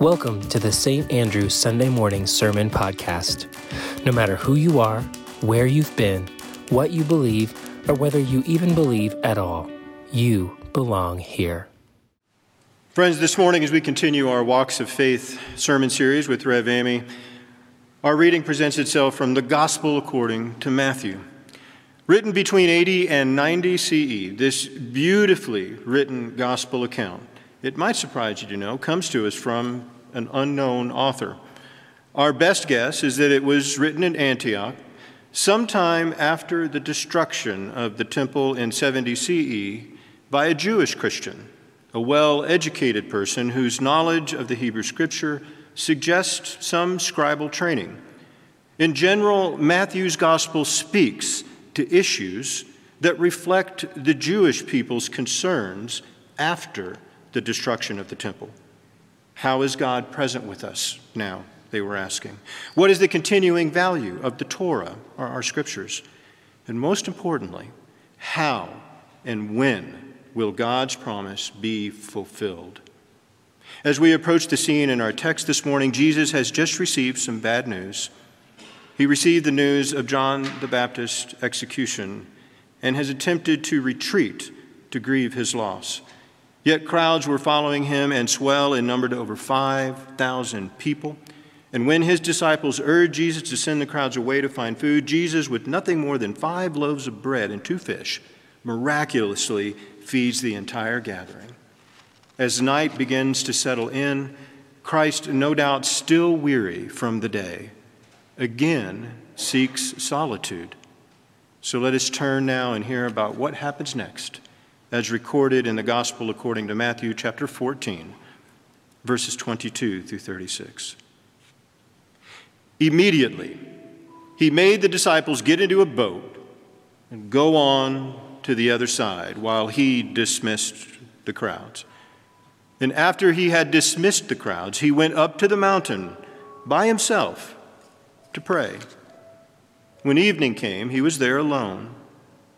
Welcome to the St. Andrew Sunday Morning Sermon Podcast. No matter who you are, where you've been, what you believe, or whether you even believe at all, you belong here. Friends, this morning as we continue our Walks of Faith sermon series with Rev Amy, our reading presents itself from the Gospel according to Matthew. Written between 80 and 90 CE, this beautifully written gospel account, it might surprise you to know, comes to us from an unknown author. Our best guess is that it was written in Antioch sometime after the destruction of the temple in 70 CE by a Jewish Christian, a well educated person whose knowledge of the Hebrew Scripture suggests some scribal training. In general, Matthew's gospel speaks to issues that reflect the Jewish people's concerns after the destruction of the temple. How is God present with us now? They were asking. What is the continuing value of the Torah, or our scriptures? And most importantly, how and when will God's promise be fulfilled? As we approach the scene in our text this morning, Jesus has just received some bad news. He received the news of John the Baptist's execution and has attempted to retreat to grieve his loss. Yet crowds were following him and swell in number to over 5,000 people. And when his disciples urged Jesus to send the crowds away to find food, Jesus, with nothing more than five loaves of bread and two fish, miraculously feeds the entire gathering. As night begins to settle in, Christ, no doubt still weary from the day, again seeks solitude. So let us turn now and hear about what happens next, as recorded in the Gospel according to Matthew chapter 14, verses 22 through 36. Immediately, he made the disciples get into a boat and go on to the other side while he dismissed the crowds. And after he had dismissed the crowds, he went up to the mountain by himself to pray. When evening came, he was there alone.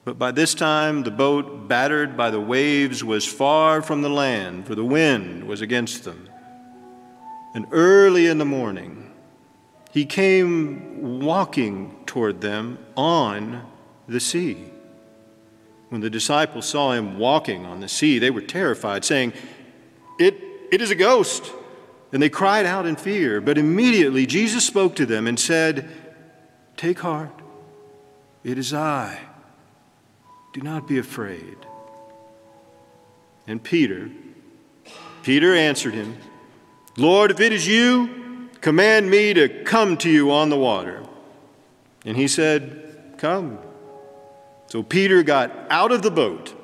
But by this time, the boat, battered by the waves, was far from the land, for the wind was against them. And early in the morning, he came walking toward them on the sea. When the disciples saw him walking on the sea, they were terrified, saying, It, it is a ghost. And they cried out in fear. But immediately Jesus spoke to them and said, Take heart, it is I. Do not be afraid. And Peter, Peter answered him, Lord, if it is you, command me to come to you on the water. And he said, Come. So Peter got out of the boat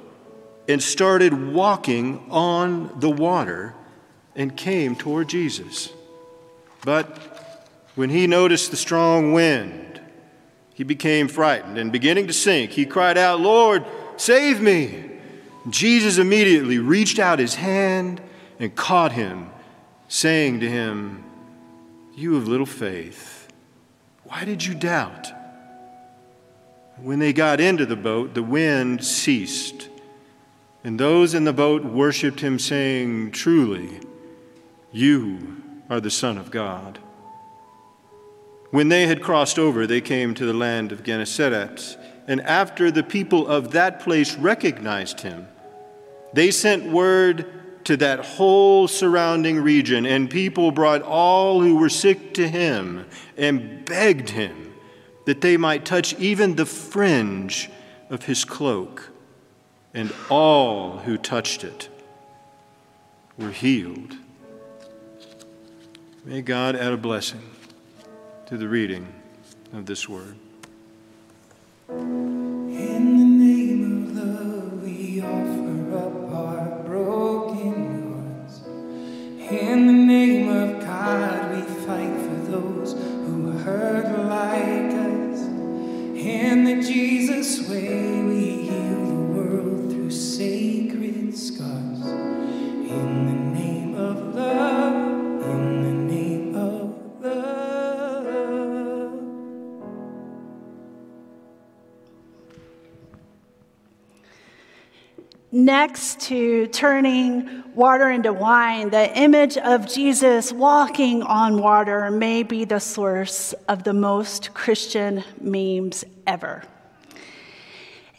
and started walking on the water and came toward Jesus. But when he noticed the strong wind, he became frightened and beginning to sink, he cried out, Lord, save me! Jesus immediately reached out his hand and caught him, saying to him, You have little faith. Why did you doubt? When they got into the boat, the wind ceased, and those in the boat worshiped him, saying, Truly, you are the Son of God. When they had crossed over, they came to the land of Gennesaret. And after the people of that place recognized him, they sent word to that whole surrounding region, and people brought all who were sick to him and begged him that they might touch even the fringe of his cloak. And all who touched it were healed. May God add a blessing to the reading of this word. In the name of love, we next to turning water into wine, the image of Jesus walking on water may be the source of the most Christian memes ever.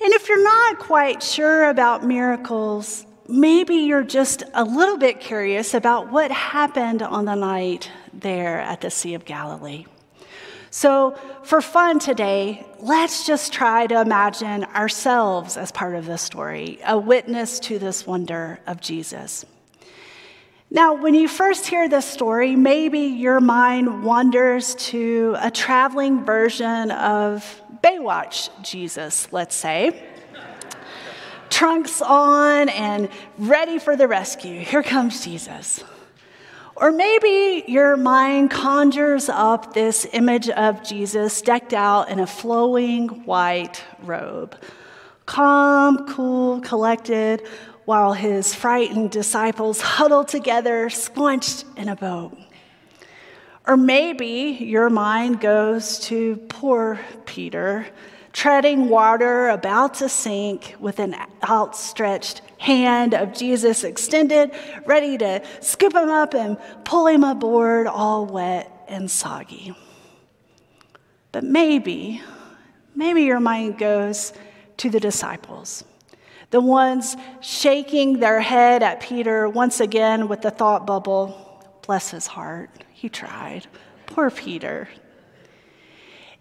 And if you're not quite sure about miracles, maybe you're just a little bit curious about what happened on the night there at the Sea of Galilee. So, for fun today, let's just try to imagine ourselves as part of this story, a witness to this wonder of Jesus. Now, when you first hear this story, maybe your mind wanders to a traveling version of Baywatch Jesus, let's say. Trunks on and ready for the rescue. Here comes Jesus. Or maybe your mind conjures up this image of Jesus decked out in a flowing white robe, calm, cool, collected, while his frightened disciples huddle together, squunched in a boat. Or maybe your mind goes to poor Peter, treading water, about to sink, with an outstretched hand of Jesus extended, ready to scoop him up and pull him aboard, all wet and soggy. But maybe, maybe your mind goes to the disciples, the ones shaking their head at Peter once again with the thought bubble bless his heart, he tried. Poor Peter.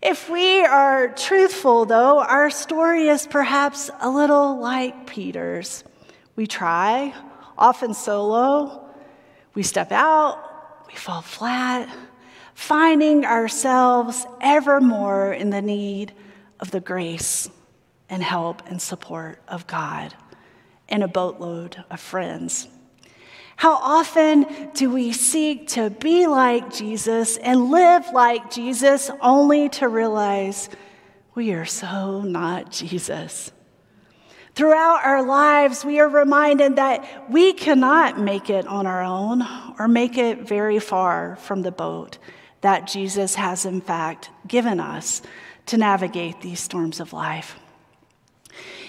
If we are truthful, though, our story is perhaps a little like Peter's. We try, often solo. We step out, we fall flat, finding ourselves ever more in the need of the grace and help and support of God and a boatload of friends. How often do we seek to be like Jesus and live like Jesus only to realize we are so not Jesus? Throughout our lives, we are reminded that we cannot make it on our own or make it very far from the boat that Jesus has, in fact, given us to navigate these storms of life.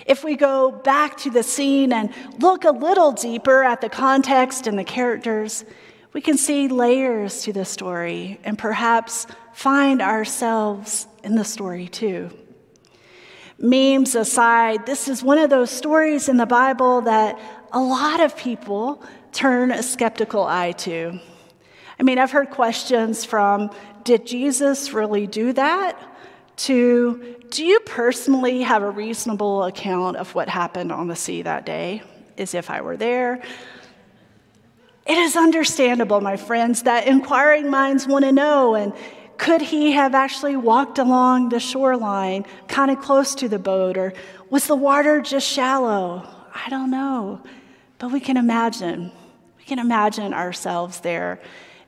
If we go back to the scene and look a little deeper at the context and the characters, we can see layers to the story and perhaps find ourselves in the story too. Memes aside, this is one of those stories in the Bible that a lot of people turn a skeptical eye to. I mean, I've heard questions from Did Jesus really do that? to Do you personally have a reasonable account of what happened on the sea that day, as if I were there? It is understandable, my friends, that inquiring minds want to know and could he have actually walked along the shoreline, kind of close to the boat, or was the water just shallow? I don't know. But we can imagine. We can imagine ourselves there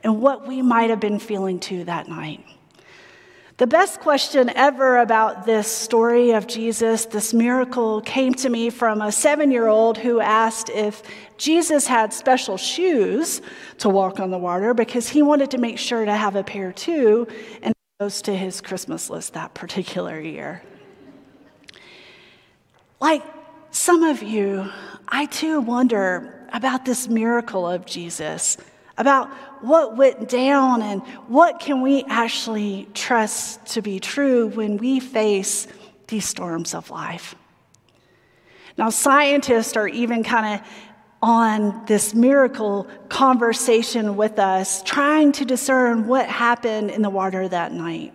and what we might have been feeling too that night. The best question ever about this story of Jesus, this miracle, came to me from a seven year old who asked if Jesus had special shoes to walk on the water because he wanted to make sure to have a pair too, and goes to his Christmas list that particular year. Like some of you, I too wonder about this miracle of Jesus, about what went down and what can we actually trust to be true when we face these storms of life. Now, scientists are even kind of on this miracle conversation with us, trying to discern what happened in the water that night.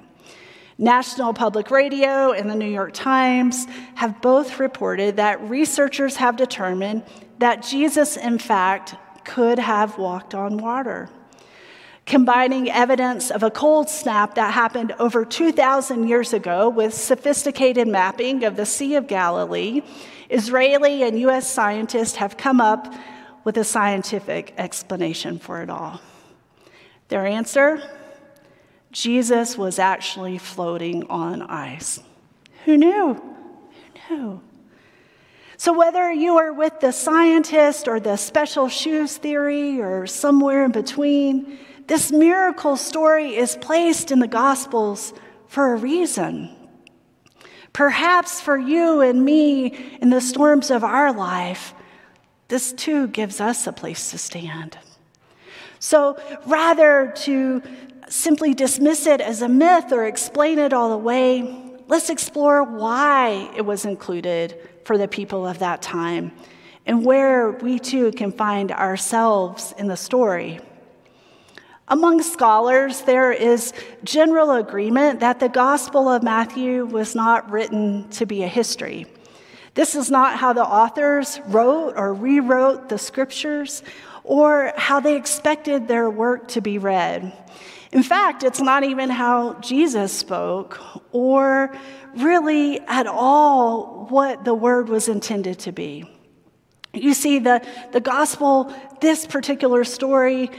National Public Radio and the New York Times have both reported that researchers have determined that Jesus, in fact, could have walked on water. Combining evidence of a cold snap that happened over 2,000 years ago with sophisticated mapping of the Sea of Galilee Israeli and US scientists have come up with a scientific explanation for it all. Their answer Jesus was actually floating on ice. Who knew? Who knew? So, whether you are with the scientist or the special shoes theory or somewhere in between, this miracle story is placed in the Gospels for a reason. Perhaps for you and me in the storms of our life, this too gives us a place to stand. So rather to simply dismiss it as a myth or explain it all away, let's explore why it was included for the people of that time and where we too can find ourselves in the story. Among scholars, there is general agreement that the Gospel of Matthew was not written to be a history. This is not how the authors wrote or rewrote the scriptures or how they expected their work to be read. In fact, it's not even how Jesus spoke or really at all what the word was intended to be. You see, the, the gospel, this particular story,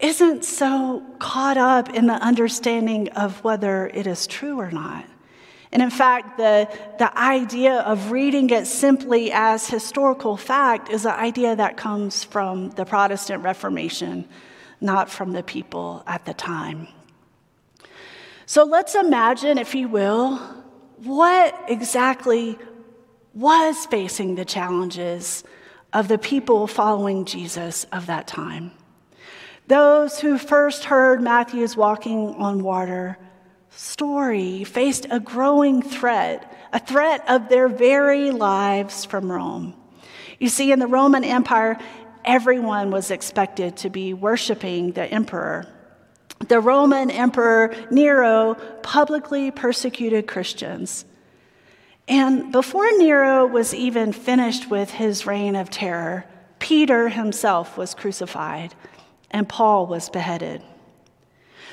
isn't so caught up in the understanding of whether it is true or not. And in fact, the, the idea of reading it simply as historical fact is an idea that comes from the Protestant Reformation, not from the people at the time. So let's imagine, if you will, what exactly was facing the challenges of the people following Jesus of that time. Those who first heard Matthew's walking on water story faced a growing threat, a threat of their very lives from Rome. You see, in the Roman Empire, everyone was expected to be worshiping the emperor. The Roman Emperor Nero publicly persecuted Christians. And before Nero was even finished with his reign of terror, Peter himself was crucified and Paul was beheaded.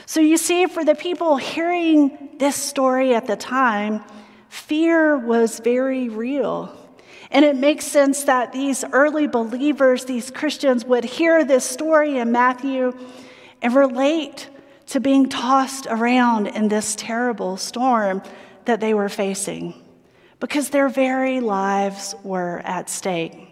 So you see, for the people hearing this story at the time, fear was very real. And it makes sense that these early believers, these Christians, would hear this story in Matthew and relate to being tossed around in this terrible storm that they were facing because their very lives were at stake.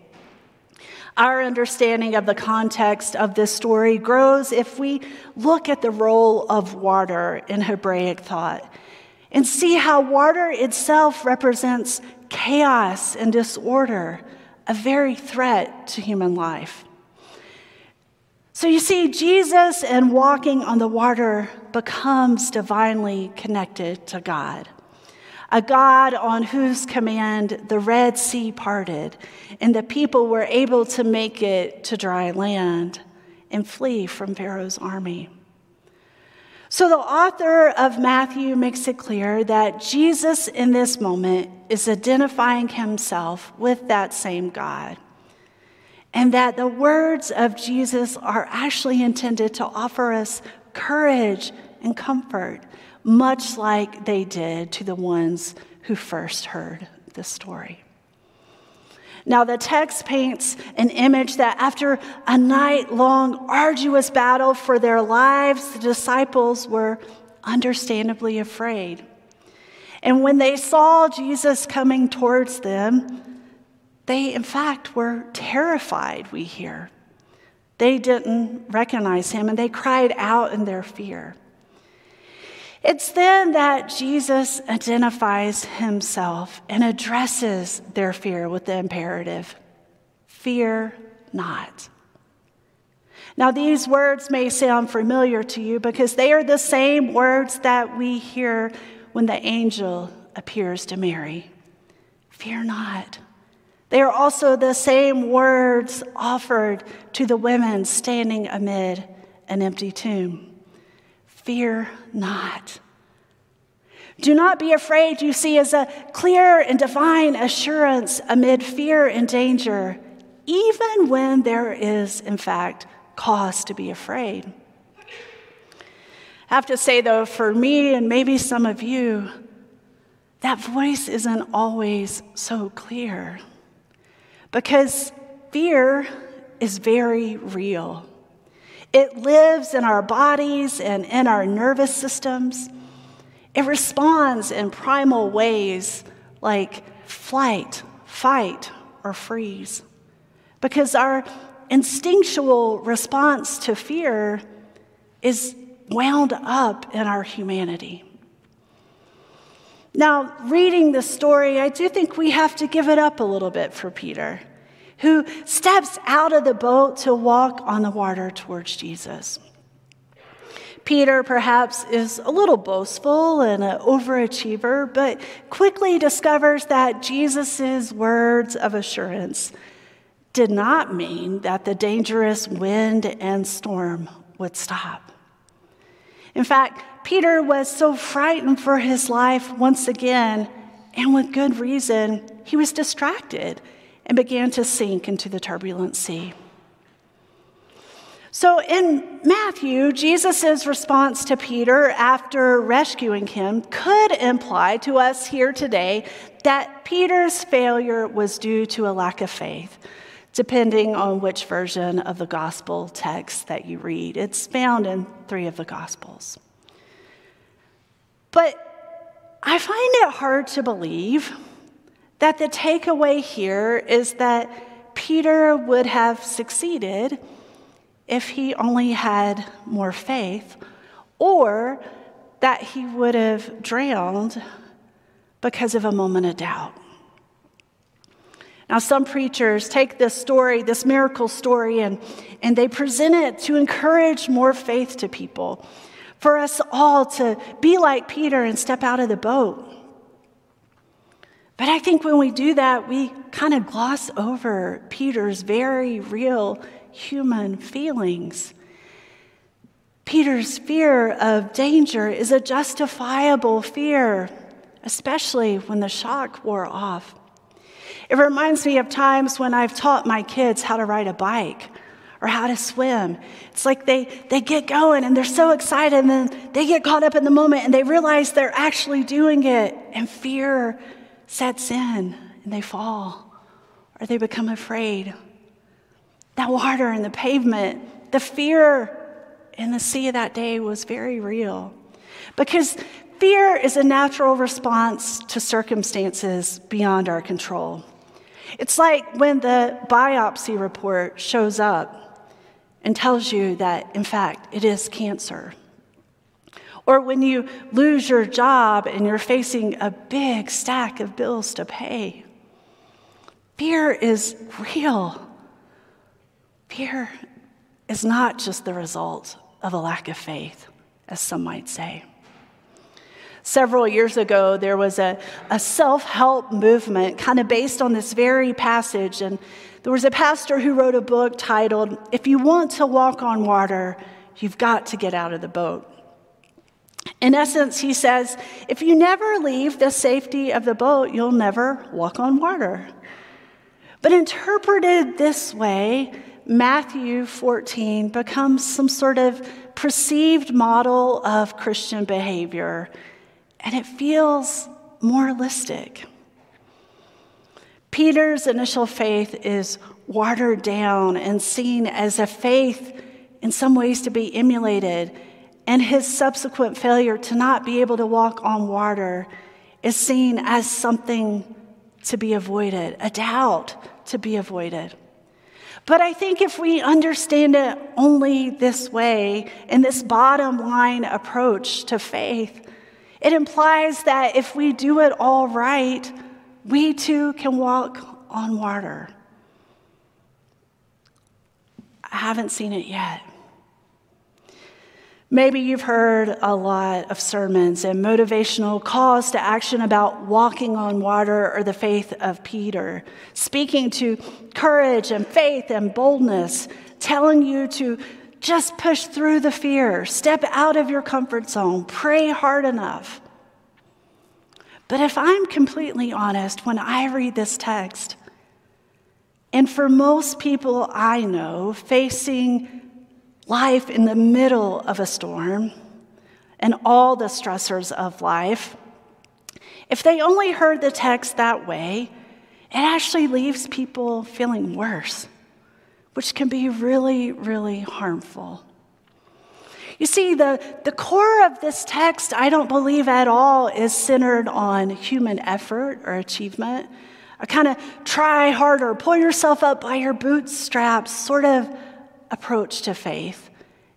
Our understanding of the context of this story grows if we look at the role of water in Hebraic thought and see how water itself represents chaos and disorder, a very threat to human life. So you see, Jesus and walking on the water becomes divinely connected to God a God on whose command the Red Sea parted, and the people were able to make it to dry land and flee from Pharaoh's army. So the author of Matthew makes it clear that Jesus in this moment is identifying himself with that same God. And that the words of Jesus are actually intended to offer us courage and comfort much like they did to the ones who first heard the story. Now, the text paints an image that after a night long, arduous battle for their lives, the disciples were understandably afraid. And when they saw Jesus coming towards them, they, in fact, were terrified, we hear. They didn't recognize him and they cried out in their fear. It's then that Jesus identifies himself and addresses their fear with the imperative fear not. Now, these words may sound familiar to you because they are the same words that we hear when the angel appears to Mary. Fear not. They are also the same words offered to the women standing amid an empty tomb. Fear not. Do not be afraid, you see, as a clear and divine assurance amid fear and danger, even when there is, in fact, cause to be afraid. I have to say, though, for me and maybe some of you, that voice isn't always so clear because fear is very real. It lives in our bodies and in our nervous systems. It responds in primal ways like flight, fight, or freeze. Because our instinctual response to fear is wound up in our humanity. Now, reading the story, I do think we have to give it up a little bit for Peter who steps out of the boat to walk on the water towards Jesus. Peter, perhaps, is a little boastful and an overachiever, but quickly discovers that Jesus' words of assurance did not mean that the dangerous wind and storm would stop. In fact, Peter was so frightened for his life once again, and with good reason, he was distracted and began to sink into the turbulent sea. So in Matthew, Jesus' response to Peter after rescuing him could imply to us here today that Peter's failure was due to a lack of faith, depending on which version of the gospel text that you read. It's found in three of the gospels. But I find it hard to believe that the takeaway here is that Peter would have succeeded if he only had more faith, or that he would have drowned because of a moment of doubt. Now, some preachers take this story, this miracle story, and, and they present it to encourage more faith to people, for us all to be like Peter and step out of the boat. But I think when we do that, we kind of gloss over Peter's very real human feelings. Peter's fear of danger is a justifiable fear, especially when the shock wore off. It reminds me of times when I've taught my kids how to ride a bike or how to swim. It's like they, they get going and they're so excited, and then they get caught up in the moment and they realize they're actually doing it, and fear sets in and they fall or they become afraid that water and the pavement, the fear in the sea of that day was very real. Because fear is a natural response to circumstances beyond our control. It's like when the biopsy report shows up and tells you that, in fact, it is cancer. Or when you lose your job and you're facing a big stack of bills to pay. Fear is real. Fear is not just the result of a lack of faith, as some might say. Several years ago, there was a, a self help movement kind of based on this very passage. And there was a pastor who wrote a book titled, If You Want to Walk on Water, You've Got to Get Out of the Boat. In essence, he says, if you never leave the safety of the boat, you'll never walk on water. But interpreted this way, Matthew 14 becomes some sort of perceived model of Christian behavior, and it feels moralistic. Peter's initial faith is watered down and seen as a faith in some ways to be emulated, and his subsequent failure to not be able to walk on water is seen as something to be avoided, a doubt to be avoided. But I think if we understand it only this way, in this bottom line approach to faith, it implies that if we do it all right, we too can walk on water. I haven't seen it yet. Maybe you've heard a lot of sermons and motivational calls to action about walking on water or the faith of Peter, speaking to courage and faith and boldness, telling you to just push through the fear, step out of your comfort zone, pray hard enough. But if I'm completely honest, when I read this text, and for most people I know, facing life in the middle of a storm and all the stressors of life, if they only heard the text that way, it actually leaves people feeling worse, which can be really, really harmful. You see, the, the core of this text, I don't believe at all, is centered on human effort or achievement. A kind of try harder, pull yourself up by your bootstraps sort of approach to faith,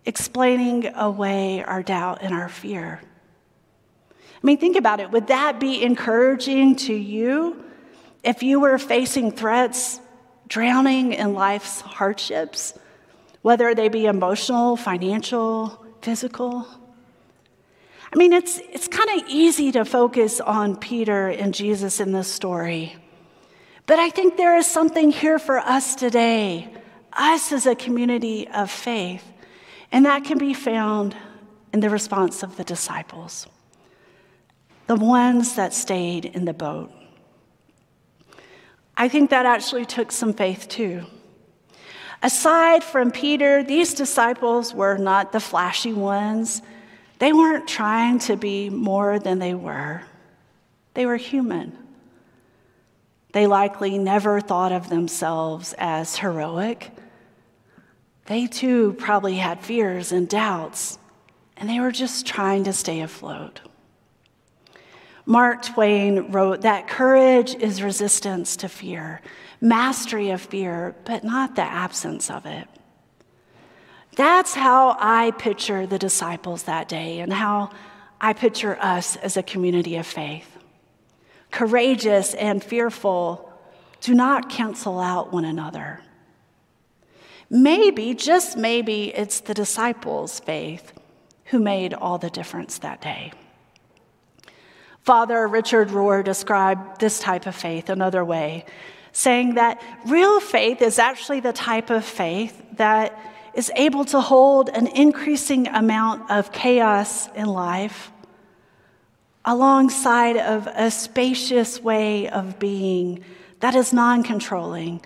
explaining away our doubt and our fear. I mean, think about it. Would that be encouraging to you if you were facing threats drowning in life's hardships, whether they be emotional, financial, physical. I mean, it's, it's kind of easy to focus on Peter and Jesus in this story. But I think there is something here for us today, us as a community of faith, and that can be found in the response of the disciples, the ones that stayed in the boat. I think that actually took some faith too. Aside from Peter, these disciples were not the flashy ones. They weren't trying to be more than they were. They were human. They likely never thought of themselves as heroic. They too probably had fears and doubts, and they were just trying to stay afloat. Mark Twain wrote that courage is resistance to fear, mastery of fear, but not the absence of it. That's how I picture the disciples that day and how I picture us as a community of faith. Courageous and fearful do not cancel out one another. Maybe, just maybe, it's the disciples' faith who made all the difference that day. Father Richard Rohr described this type of faith another way, saying that real faith is actually the type of faith that is able to hold an increasing amount of chaos in life alongside of a spacious way of being that is non-controlling,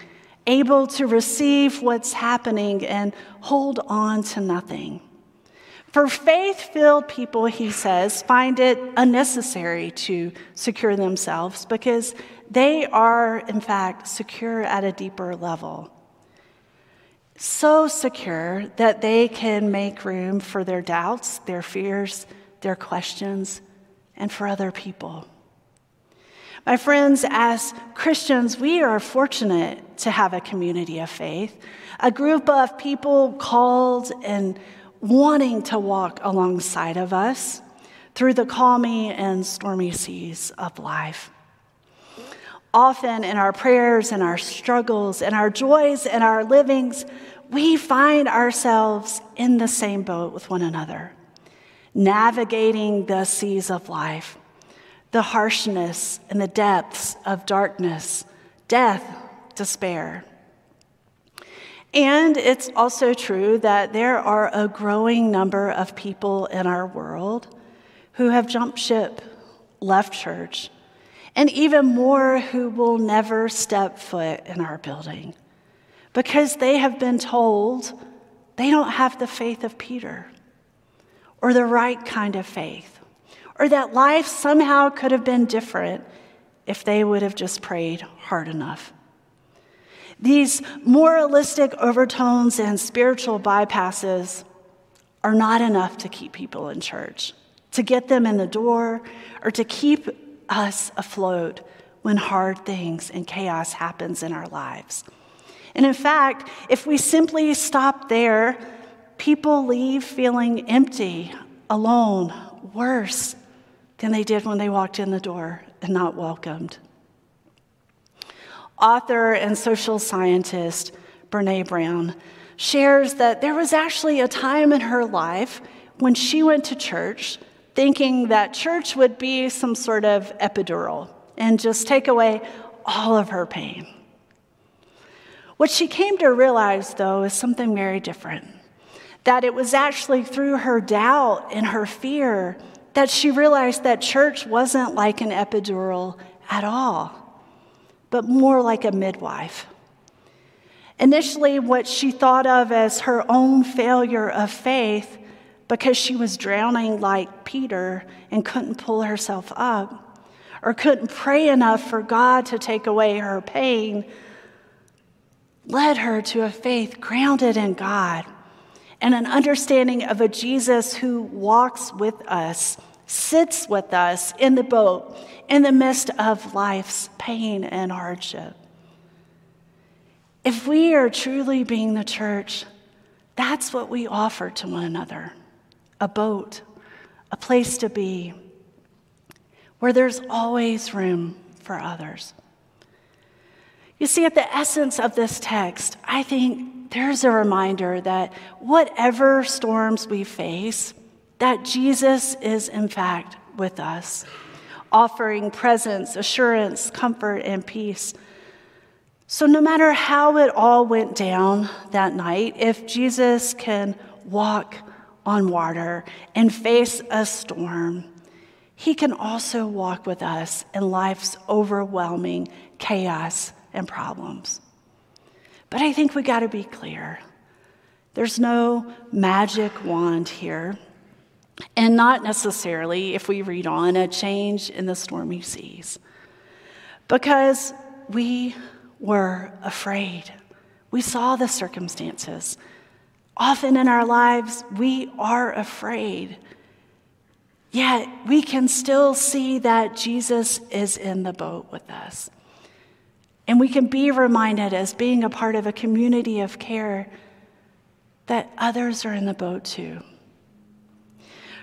able to receive what's happening and hold on to nothing. For faith filled people, he says, find it unnecessary to secure themselves because they are, in fact, secure at a deeper level. So secure that they can make room for their doubts, their fears, their questions, and for other people. My friends, as Christians, we are fortunate to have a community of faith, a group of people called and wanting to walk alongside of us through the calmy and stormy seas of life. Often in our prayers and our struggles and our joys and our livings, we find ourselves in the same boat with one another, navigating the seas of life, the harshness and the depths of darkness, death, despair. And it's also true that there are a growing number of people in our world who have jumped ship, left church, and even more who will never step foot in our building because they have been told they don't have the faith of Peter or the right kind of faith, or that life somehow could have been different if they would have just prayed hard enough. These moralistic overtones and spiritual bypasses are not enough to keep people in church, to get them in the door, or to keep us afloat when hard things and chaos happens in our lives. And in fact, if we simply stop there, people leave feeling empty, alone, worse than they did when they walked in the door and not welcomed author and social scientist Brene Brown shares that there was actually a time in her life when she went to church thinking that church would be some sort of epidural and just take away all of her pain. What she came to realize, though, is something very different. That it was actually through her doubt and her fear that she realized that church wasn't like an epidural at all but more like a midwife. Initially, what she thought of as her own failure of faith because she was drowning like Peter and couldn't pull herself up, or couldn't pray enough for God to take away her pain, led her to a faith grounded in God and an understanding of a Jesus who walks with us sits with us in the boat in the midst of life's pain and hardship. If we are truly being the church, that's what we offer to one another a boat, a place to be, where there's always room for others. You see, at the essence of this text, I think there's a reminder that whatever storms we face, that Jesus is in fact with us, offering presence, assurance, comfort, and peace. So, no matter how it all went down that night, if Jesus can walk on water and face a storm, he can also walk with us in life's overwhelming chaos and problems. But I think we got to be clear there's no magic wand here, and not necessarily, if we read on, a change in the stormy seas. Because we were afraid. We saw the circumstances. Often in our lives, we are afraid. Yet we can still see that Jesus is in the boat with us. And we can be reminded, as being a part of a community of care, that others are in the boat too.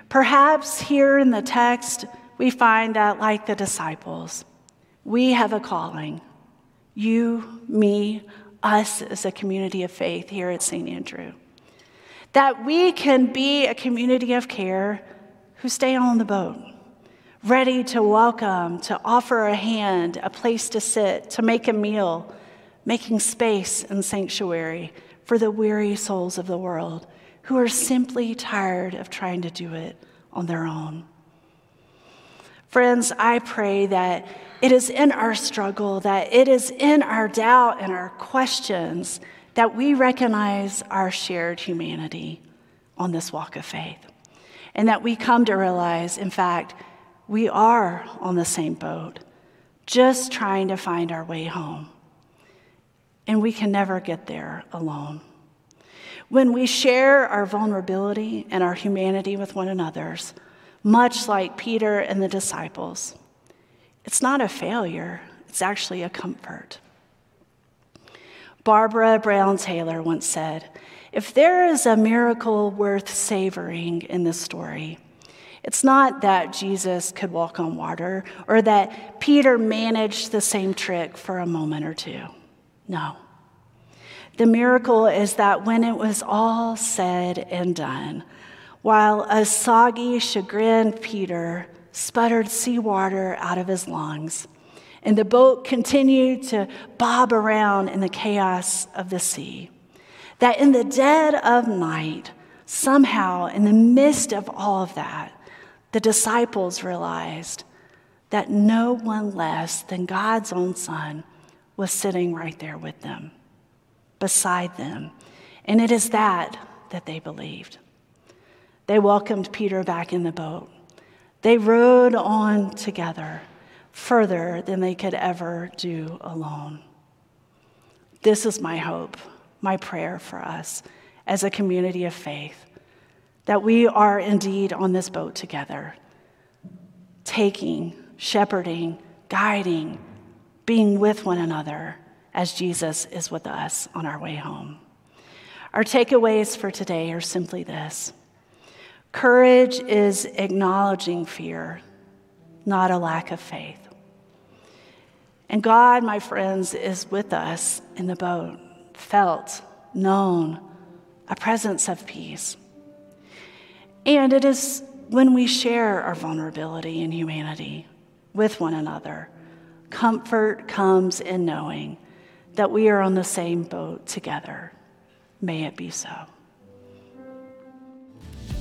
Perhaps here in the text, we find that, like the disciples, we have a calling. You, me, us as a community of faith here at St. Andrew. That we can be a community of care who stay on the boat, ready to welcome, to offer a hand, a place to sit, to make a meal, making space and sanctuary for the weary souls of the world who are simply tired of trying to do it on their own. Friends, I pray that it is in our struggle, that it is in our doubt and our questions that we recognize our shared humanity on this walk of faith and that we come to realize, in fact, we are on the same boat, just trying to find our way home. And we can never get there alone. When we share our vulnerability and our humanity with one another's, much like Peter and the disciples, it's not a failure, it's actually a comfort. Barbara Brown Taylor once said, if there is a miracle worth savoring in this story, it's not that Jesus could walk on water or that Peter managed the same trick for a moment or two. No. The miracle is that when it was all said and done, while a soggy, chagrined Peter sputtered seawater out of his lungs, and the boat continued to bob around in the chaos of the sea, that in the dead of night, somehow, in the midst of all of that, the disciples realized that no one less than God's own Son was sitting right there with them, beside them. And it is that that they believed. They welcomed Peter back in the boat. They rowed on together further than they could ever do alone. This is my hope my prayer for us as a community of faith that we are indeed on this boat together, taking, shepherding, guiding, being with one another as Jesus is with us on our way home. Our takeaways for today are simply this courage is acknowledging fear, not a lack of faith. And God, my friends, is with us in the boat felt, known, a presence of peace. And it is when we share our vulnerability and humanity with one another, comfort comes in knowing that we are on the same boat together. May it be so.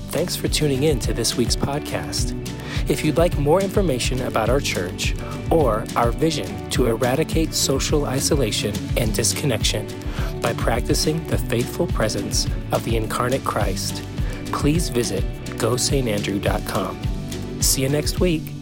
Thanks for tuning in to this week's podcast. If you'd like more information about our church or our vision to eradicate social isolation and disconnection by practicing the faithful presence of the incarnate Christ, please visit gosaintandrew.com. See you next week.